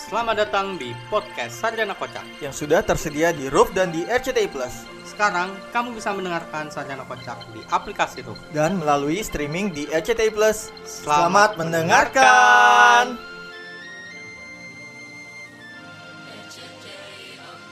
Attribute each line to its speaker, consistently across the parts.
Speaker 1: Selamat datang di podcast Sarjana Kocak.
Speaker 2: yang sudah tersedia di Roof dan di RCTI Plus
Speaker 1: Sekarang kamu bisa mendengarkan Sarjana Kocak di aplikasi Roof.
Speaker 2: dan melalui streaming di RCTI Plus.
Speaker 1: Selamat
Speaker 2: Selamat mendengarkan.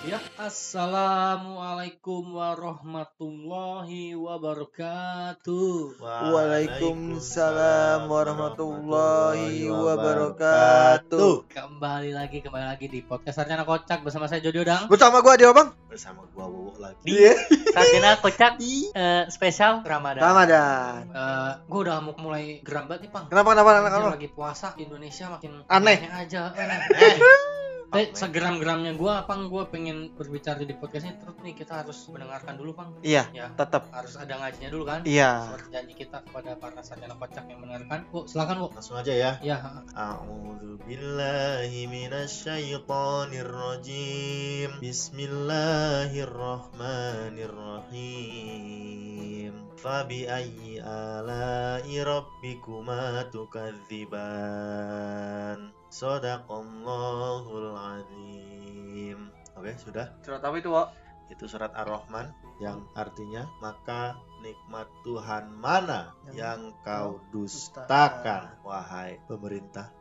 Speaker 1: Ya, Assalamualaikum warahmatullahi wabarakatuh.
Speaker 2: Waalaikumsalam warahmatullahi wabarakatuh.
Speaker 1: Kembali lagi, kembali lagi di podcast Sarjana Kocak bersama saya Jody Odang.
Speaker 2: Bersama gua Dio Bang.
Speaker 3: bersama gua Wowo lagi.
Speaker 2: Iya.
Speaker 1: Sarjana Kocak eh, spesial Ramadan.
Speaker 2: Ramadan.
Speaker 1: Eh, gue udah mau mulai geram banget nih, Pang.
Speaker 2: Kenapa kenapa kenapa?
Speaker 1: lagi puasa Indonesia makin
Speaker 2: Aneh.
Speaker 1: aja aneh.
Speaker 3: Eh,
Speaker 1: Eh, segeram-geramnya gua apa gua pengen berbicara di podcast ini terus nih kita harus mendengarkan dulu Pang.
Speaker 2: Iya,
Speaker 1: Ya,
Speaker 2: tetap.
Speaker 1: harus ada ngajinya dulu kan.
Speaker 2: Iya.
Speaker 1: Seperti janji kita kepada para sarjana kocak yang mendengarkan. Bu, silakan, Bu.
Speaker 3: langsung aja ya.
Speaker 1: Ya,
Speaker 3: A'udzu billahi minasyaitonir rajim. Bismillahirrahmanirrahim. Fabi ayyi ala'i rabbikuma tukadziban. Sadaqallahul azim. Oke, sudah.
Speaker 2: Surat apa itu, Wak?
Speaker 3: Itu surat Ar-Rahman yang artinya maka nikmat Tuhan mana yang kau dustakan wahai pemerintah.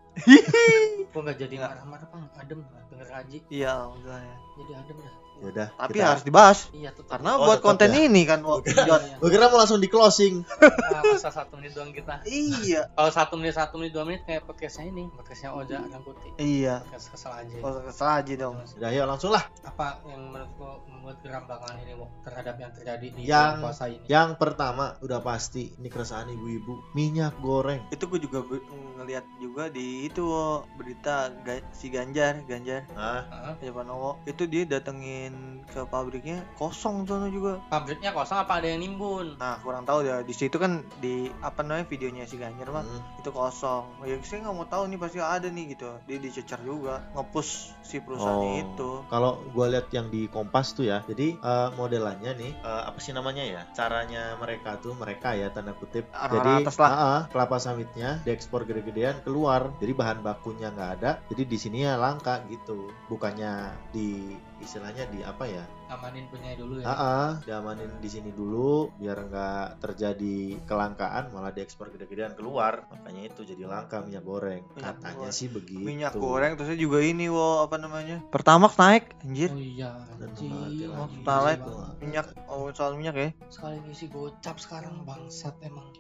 Speaker 1: gua nggak jadi marah-marah, Pang. Adem denger ngaji.
Speaker 2: Iya, alhamdulillah ya.
Speaker 1: Jadi adem dah.
Speaker 3: Yaudah,
Speaker 2: Tapi
Speaker 3: kita-
Speaker 2: harus dibahas
Speaker 1: Iya, tetap.
Speaker 2: karena
Speaker 3: Oh,
Speaker 2: buat
Speaker 3: tetap
Speaker 2: konten
Speaker 3: ya.
Speaker 2: ini kan.
Speaker 1: Iya.
Speaker 3: Gue kira mau langsung di closing.
Speaker 1: Nah, masa satu menit doang kita.
Speaker 2: Iya.
Speaker 1: Kalau satu menit, satu menit, dua menit kayak podcastnya ini, podcastnya Oja dan Putih.
Speaker 2: Iya.
Speaker 1: Podcast kesel aja.
Speaker 2: Oh, kesel aja dong.
Speaker 3: Udah, yuk langsung lah.
Speaker 1: apa yang menurut lo membuat geram belakangan ini Wo, terhadap yang terjadi di
Speaker 3: Yang-
Speaker 1: puasa ini?
Speaker 3: Yang pertama udah pasti ini keresahan ibu-ibu minyak goreng.
Speaker 2: Itu gue juga ngeliat juga di itu Wak, berita Ga- si Ganjar, Ganjar
Speaker 3: Hah?
Speaker 1: Heeh.
Speaker 2: Ganjar Pranowo. Itu dia datengin ke pabriknya kosong sana juga.
Speaker 1: pabriknya kosong apa ada yang nimbun?
Speaker 2: Nah, kurang tahu ya. Di situ kan di apa namanya videonya si Ganjar mah
Speaker 3: Hmm.
Speaker 2: itu kosong. Ya saya nggak mau tahu nih pasti ada nih gitu. Dia dicecar juga, ngepush si perusahaannya
Speaker 3: Oh.
Speaker 2: itu.
Speaker 3: Kalau gue lihat yang di Kompas tuh ya, jadi eh, modelannya nih eh, apa sih namanya ya? Caranya mereka tuh mereka ya tanda kutip.
Speaker 2: Orang-orang
Speaker 3: jadi
Speaker 2: atas lah.
Speaker 3: ah, ah, kelapa sawitnya diekspor gede-gedean keluar, jadi bahan bakunya nggak ada, jadi di sini ya langka gitu. Bukannya di istilahnya di apa ya?
Speaker 1: Amanin punya dulu ya.
Speaker 3: Ah, ah, diamanin di sini dulu biar nggak terjadi kelangkaan malah diekspor gede-gedean keluar. Makanya itu jadi langka minyak goreng.
Speaker 2: Minyak
Speaker 3: Katanya
Speaker 2: goreng.
Speaker 3: sih begitu.
Speaker 2: Minyak goreng terusnya juga ini wo apa namanya? Pertamax naik anjir.
Speaker 1: Oh iya. Oh,
Speaker 2: Pertalite,
Speaker 1: iya, Bang.
Speaker 2: minyak oh soal minyak ya.
Speaker 1: Sekali ngisi gocap sekarang bangsat emang.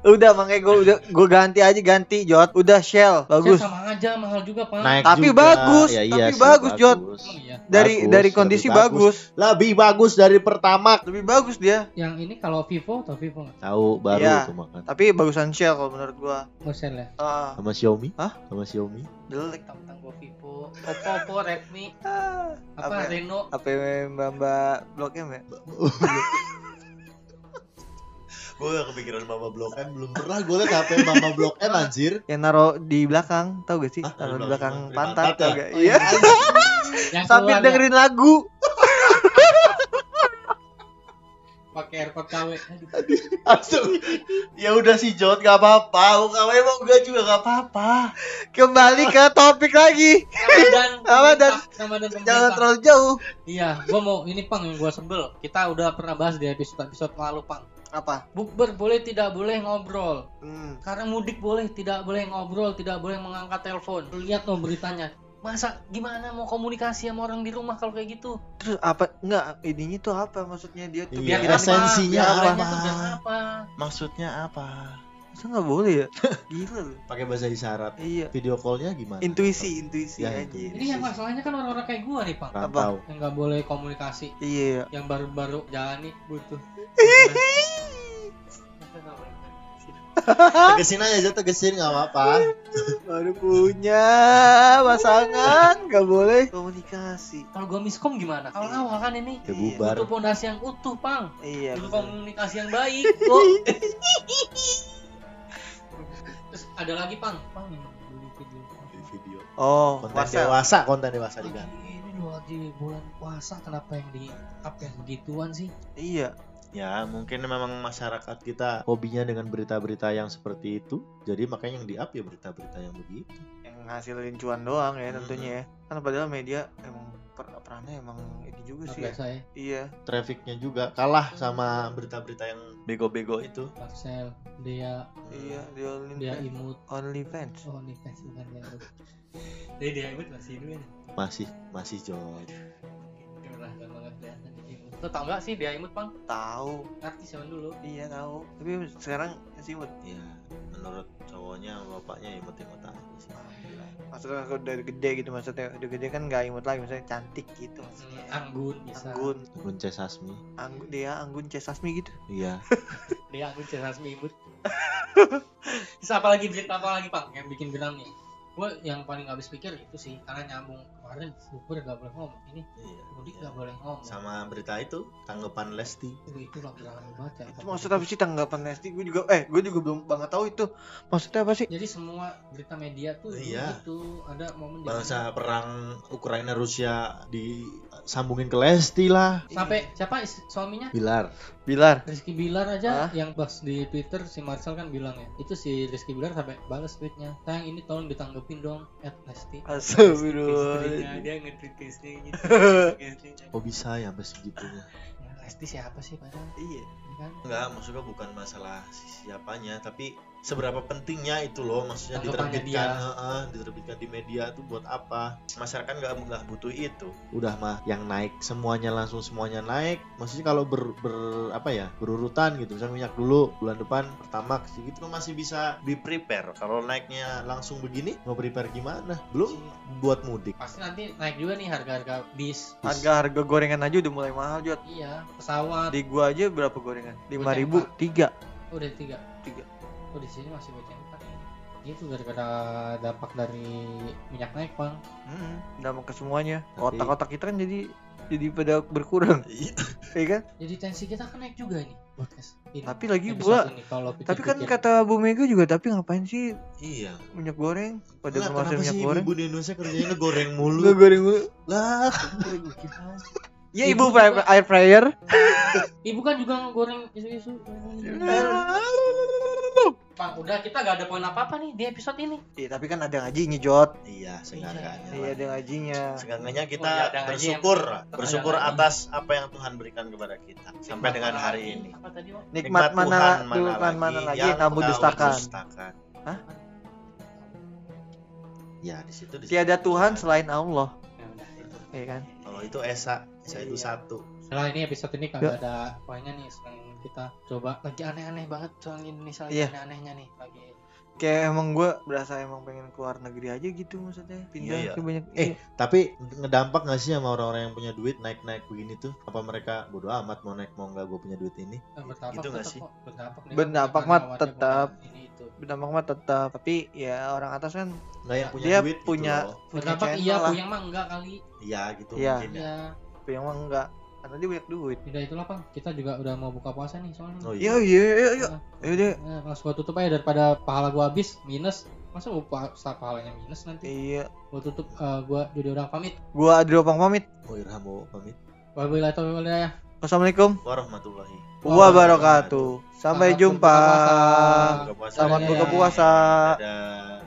Speaker 2: Udah makanya gue udah gue ganti aja ganti Jot. Udah Shell bagus.
Speaker 1: Saya sama aja mahal juga, Pak.
Speaker 3: Naik
Speaker 2: Tapi
Speaker 3: juga.
Speaker 2: bagus,
Speaker 3: Ya, iya
Speaker 2: tapi
Speaker 3: sih,
Speaker 2: bagus, Jot.
Speaker 1: Emang iya.
Speaker 2: Dari
Speaker 3: Bagus,
Speaker 2: dari
Speaker 3: lebih
Speaker 2: kondisi
Speaker 3: bagus.
Speaker 2: bagus.
Speaker 3: Lebih bagus dari pertama.
Speaker 2: Lebih bagus dia.
Speaker 1: Yang ini kalau Vivo atau Vivo nggak?
Speaker 3: Tahu baru
Speaker 2: Iya.
Speaker 3: tuh makan.
Speaker 2: Tapi bagusan Shell kalau menurut gua.
Speaker 1: Motion ya.
Speaker 2: Ah,
Speaker 3: Sama Xiaomi?
Speaker 2: Hah?
Speaker 3: Sama Xiaomi?
Speaker 2: jelek.
Speaker 1: Tentang gua Vivo, Oppo, Oppo, Redmi,
Speaker 2: Ah,
Speaker 1: apa
Speaker 2: Apa?
Speaker 1: Reno.
Speaker 2: apa Mbak Mbak Blok M ya?
Speaker 3: gue gak kepikiran Mama Blok M belum pernah gue liat HP Mama Blok M anjir.
Speaker 2: Yang naro di belakang, tahu gak sih?
Speaker 3: Hah?
Speaker 2: Taruh di
Speaker 3: Di
Speaker 2: belakang pantat, tau
Speaker 3: ya?
Speaker 2: gak?
Speaker 1: Oh,
Speaker 2: Iya.
Speaker 1: Yang
Speaker 2: Sambil
Speaker 1: keluarnya
Speaker 2: dengerin lagu.
Speaker 1: Pakai AirPod KW.
Speaker 3: Langsung. ya udah sih Jod gak apa-apa. Mau kamu emang gue juga gak apa-apa.
Speaker 2: Kembali ke topik lagi.
Speaker 1: Ramadan.
Speaker 2: Ramadan.
Speaker 1: Ramadan
Speaker 2: Jangan terlalu jauh.
Speaker 1: Iya, gua mau ini pang yang gua sebel. Kita udah pernah bahas di episode episode lalu pang.
Speaker 2: Apa?
Speaker 1: Bukber boleh tidak boleh ngobrol.
Speaker 2: Hmm.
Speaker 1: Karena mudik boleh tidak boleh ngobrol, tidak boleh mengangkat telepon. Lu Lihat no beritanya. Masa gimana mau komunikasi sama orang di rumah kalau kayak gitu?
Speaker 2: Terus apa? Enggak, ininya tuh apa maksudnya dia tuh?
Speaker 3: Iya,
Speaker 2: biar
Speaker 3: esensinya
Speaker 2: apa?
Speaker 1: Biar apa?
Speaker 3: Maksudnya apa?
Speaker 2: Masa nggak boleh ya? Gila lu.
Speaker 3: Pakai bahasa isyarat.
Speaker 2: Iya.
Speaker 3: Video callnya gimana?
Speaker 2: Intuisi, intuisi
Speaker 3: Ya,
Speaker 2: aja.
Speaker 3: intuisi.
Speaker 1: Ini yang masalahnya kan orang-orang kayak gua nih.
Speaker 3: Kurang
Speaker 2: Apa?
Speaker 1: Yang nggak boleh komunikasi.
Speaker 2: Iya.
Speaker 1: Yang baru-baru jalani butuh.
Speaker 3: Tegesin aja tegesin gak apa-apa.
Speaker 2: Baru punya pasangan, nggak boleh komunikasi.
Speaker 1: Kalau gua miskom gimana? Awal-awal kan ini
Speaker 3: Ya bubar.
Speaker 1: butuh pondasi yang utuh pang.
Speaker 2: Iya.
Speaker 1: Butuh komunikasi yang baik. Oh. Terus ada lagi pang. Pang video.
Speaker 3: Di video.
Speaker 2: Oh,
Speaker 3: Konten
Speaker 2: Marcel.
Speaker 3: dewasa, konten dewasa diganti.
Speaker 1: lagi bulan puasa kenapa yang di up yang begituan sih?
Speaker 2: Iya.
Speaker 3: Ya, mungkin memang masyarakat kita hobinya dengan berita-berita yang seperti itu. Jadi makanya yang di-up ya berita-berita yang begitu.
Speaker 2: Yang ngasilin cuan doang ya
Speaker 3: Hmm.
Speaker 2: tentunya ya. Kan padahal media emang per perannya emang itu juga sih ya.
Speaker 1: biasa ya.
Speaker 2: Iya.
Speaker 3: Trafficnya juga kalah sama berita-berita yang bego-bego itu.
Speaker 1: Marcel dia
Speaker 2: iya di only
Speaker 1: dia imut.
Speaker 2: Only fans.
Speaker 1: Nih fans bukan dia. Dia dia imut masih dulu ya?
Speaker 3: Masih masih John
Speaker 1: lo tau gak sih dia imut bang?
Speaker 2: Tahu
Speaker 1: artis zaman dulu.
Speaker 2: Iya tahu tapi sekarang masih imut?
Speaker 3: Ya menurut cowoknya bapaknya imut-imut aja sih.
Speaker 2: Maksudnya kalau udah gede gitu maksudnya udah gede kan nggak imut lagi misalnya cantik gitu maksudnya.
Speaker 1: Hmm, Anggun bisa.
Speaker 2: Anggun.
Speaker 3: Gunce Sasmi.
Speaker 2: Anggun dia Anggun C. Sasmi gitu.
Speaker 3: Iya.
Speaker 1: Dia Anggun Cesasmi imut. Terus apa lagi apa lagi bang yang bikin geram nih? Gue yang paling gak habis pikir itu sih karena nyambung kemarin super gak boleh ngomong. Ini
Speaker 3: iya.
Speaker 1: mudik
Speaker 3: iya.
Speaker 1: gak boleh ngomong.
Speaker 3: Sama berita itu tanggapan Lesti.
Speaker 1: Itu itu lah geram banget ya.
Speaker 2: Itu maksud apa sih tanggapan Lesti? Gue juga eh gue juga belum banget tahu itu. Maksudnya apa sih?
Speaker 1: Jadi semua berita media tuh
Speaker 3: Iya.
Speaker 1: itu ada momen di
Speaker 3: bangsa perang Ukraina Rusia disambungin ke Lesti lah.
Speaker 1: Sampai siapa? Suaminya?
Speaker 3: Bilar
Speaker 2: Bilar.
Speaker 1: Rizky Bilar aja
Speaker 2: Hah?
Speaker 1: yang pas di Twitter si Marcel kan bilang ya itu si Rizky Bilar sampai balas tweetnya. Sayang ini tolong ditanggepin dong at Lesti
Speaker 2: Astagfirullah
Speaker 1: dia nge-tweet ke istrinya gitu.
Speaker 3: Kok bisa ya sampai segitunya.
Speaker 1: Ya, Lesti siapa sih padahal
Speaker 2: iya.
Speaker 1: Ini kan?
Speaker 3: Enggak, maksudnya bukan masalah si- siapanya, tapi seberapa pentingnya itu loh, maksudnya diterbitkan,
Speaker 1: dia.
Speaker 3: heeh, diterbitkan di media tuh buat apa? Masyarakat nggak nggak butuh itu. Udah mah yang naik semuanya langsung semuanya naik. Maksudnya kalau ber, ber- apa ya berurutan gitu, misalnya minyak dulu bulan depan pertama gitu masih bisa di prepare. Kalau naiknya langsung begini, mau prepare gimana? Belum buat mudik.
Speaker 1: pasti nanti naik juga nih harga-harga bis
Speaker 2: harga harga gorengan aja udah mulai mahal Jod
Speaker 1: iya pesawat
Speaker 2: di gua aja berapa gorengan lima ribu tiga
Speaker 1: udah tiga
Speaker 2: Tiga.
Speaker 1: Oh di sini masih bocah empat itu gara-gara dampak dari minyak naik bang.
Speaker 2: Hmm, dampak ke semuanya.
Speaker 3: Tapi-
Speaker 2: otak-otak kita kan jadi jadi pada berkurang.
Speaker 3: Iya.
Speaker 2: ya kan?
Speaker 1: Jadi tensi kita kan naik juga nih podcast ini.
Speaker 2: Tapi lagi
Speaker 1: ini, kalau
Speaker 2: tapi kan kata Bu Mega juga tapi ngapain sih
Speaker 3: Iya.
Speaker 2: minyak goreng pada
Speaker 3: Nggak,
Speaker 2: kemasan minyak
Speaker 3: sih
Speaker 2: goreng?
Speaker 3: ibu di Indonesia kerjanya goreng mulu?
Speaker 2: Nggak goreng mulu.
Speaker 3: Lah,
Speaker 2: ya
Speaker 1: Ibu
Speaker 2: ibu air fryer.
Speaker 1: Ibu kan juga ngegoreng isu-isu bang udah kita gak ada poin apa-apa nih di episode ini
Speaker 2: Iya tapi kan ada ngajinya Jot
Speaker 3: iya, seenggaknya.
Speaker 2: Iya ada ngajinya
Speaker 3: Seenggaknya kita
Speaker 1: Oh, iya,
Speaker 3: bersyukur,
Speaker 1: yang-
Speaker 3: bersyukur
Speaker 1: ada ngaji.
Speaker 3: atas apa yang Tuhan berikan kepada kita sampai dengan hari ini.
Speaker 1: apa tadi Bang?
Speaker 2: Nikmat, mana,
Speaker 3: Tuhan
Speaker 2: Tuhan mana lagi yang kamu dustakan
Speaker 3: dustakan.
Speaker 2: Hah?
Speaker 3: Ya, di situ di
Speaker 2: Tiada Tuhan selain Allah
Speaker 1: Ya udah, itu.
Speaker 2: Iya kan
Speaker 3: Kalau itu Esa, Esa itu
Speaker 2: Iya.
Speaker 3: satu.
Speaker 1: Setelah ini episode ini kagak ada poinnya nih sekarang kita coba lagi aneh-aneh banget soal Indonesia lagi
Speaker 2: Iya.
Speaker 1: aneh-anehnya nih lagi
Speaker 2: Kayak emang gue berasa emang pengen keluar negeri aja gitu maksudnya Pindah
Speaker 3: Iya, iya.
Speaker 2: ke banyak
Speaker 3: Eh, tapi ngedampak gak sih sama orang-orang yang punya duit naik-naik begini tuh? Apa mereka bodo amat mau naik mau nggak gue punya duit ini?
Speaker 1: eh, berdampak
Speaker 3: Gitu nggak
Speaker 1: tetap
Speaker 3: sih?
Speaker 1: kok, berdampak kan,
Speaker 2: mah tetap.
Speaker 1: bukan ini itu
Speaker 2: berdampak mah tetap Tapi ya orang atas kan
Speaker 3: Nggak yang punya
Speaker 2: Dia
Speaker 3: duit gitu
Speaker 2: punya
Speaker 3: loh.
Speaker 2: punya
Speaker 1: berdampak iya puyeng mah enggak kali
Speaker 3: Iya gitu
Speaker 2: Iya.
Speaker 3: mungkin ya.
Speaker 1: ya
Speaker 2: Yang mah enggak Karena dia banyak duit.
Speaker 1: Udah itulah bang kita juga udah mau buka puasa nih soalnya.
Speaker 3: Oh
Speaker 2: Iya
Speaker 3: iya.
Speaker 2: iya iya. Iya
Speaker 1: Nah,
Speaker 2: Yaudah
Speaker 1: nah, langsung gua tutup aja daripada pahala gua habis minus. Masa gua puasa pahalanya minus nanti?
Speaker 2: Iya.
Speaker 1: Gua tutup eh, gua jadi orang pamit.
Speaker 2: Gua Adri Opang pamit.
Speaker 3: Oh Irhamu pamit.
Speaker 1: wabillahi taufiq wal hidayah.
Speaker 2: Wassalamualaikum.
Speaker 3: Warahmatullahi
Speaker 2: wabarakatuh. Sampai
Speaker 1: Selamat
Speaker 2: jumpa.
Speaker 1: puasa.
Speaker 3: Buka puasa.
Speaker 2: Selamat buka puasa.
Speaker 3: Dadah.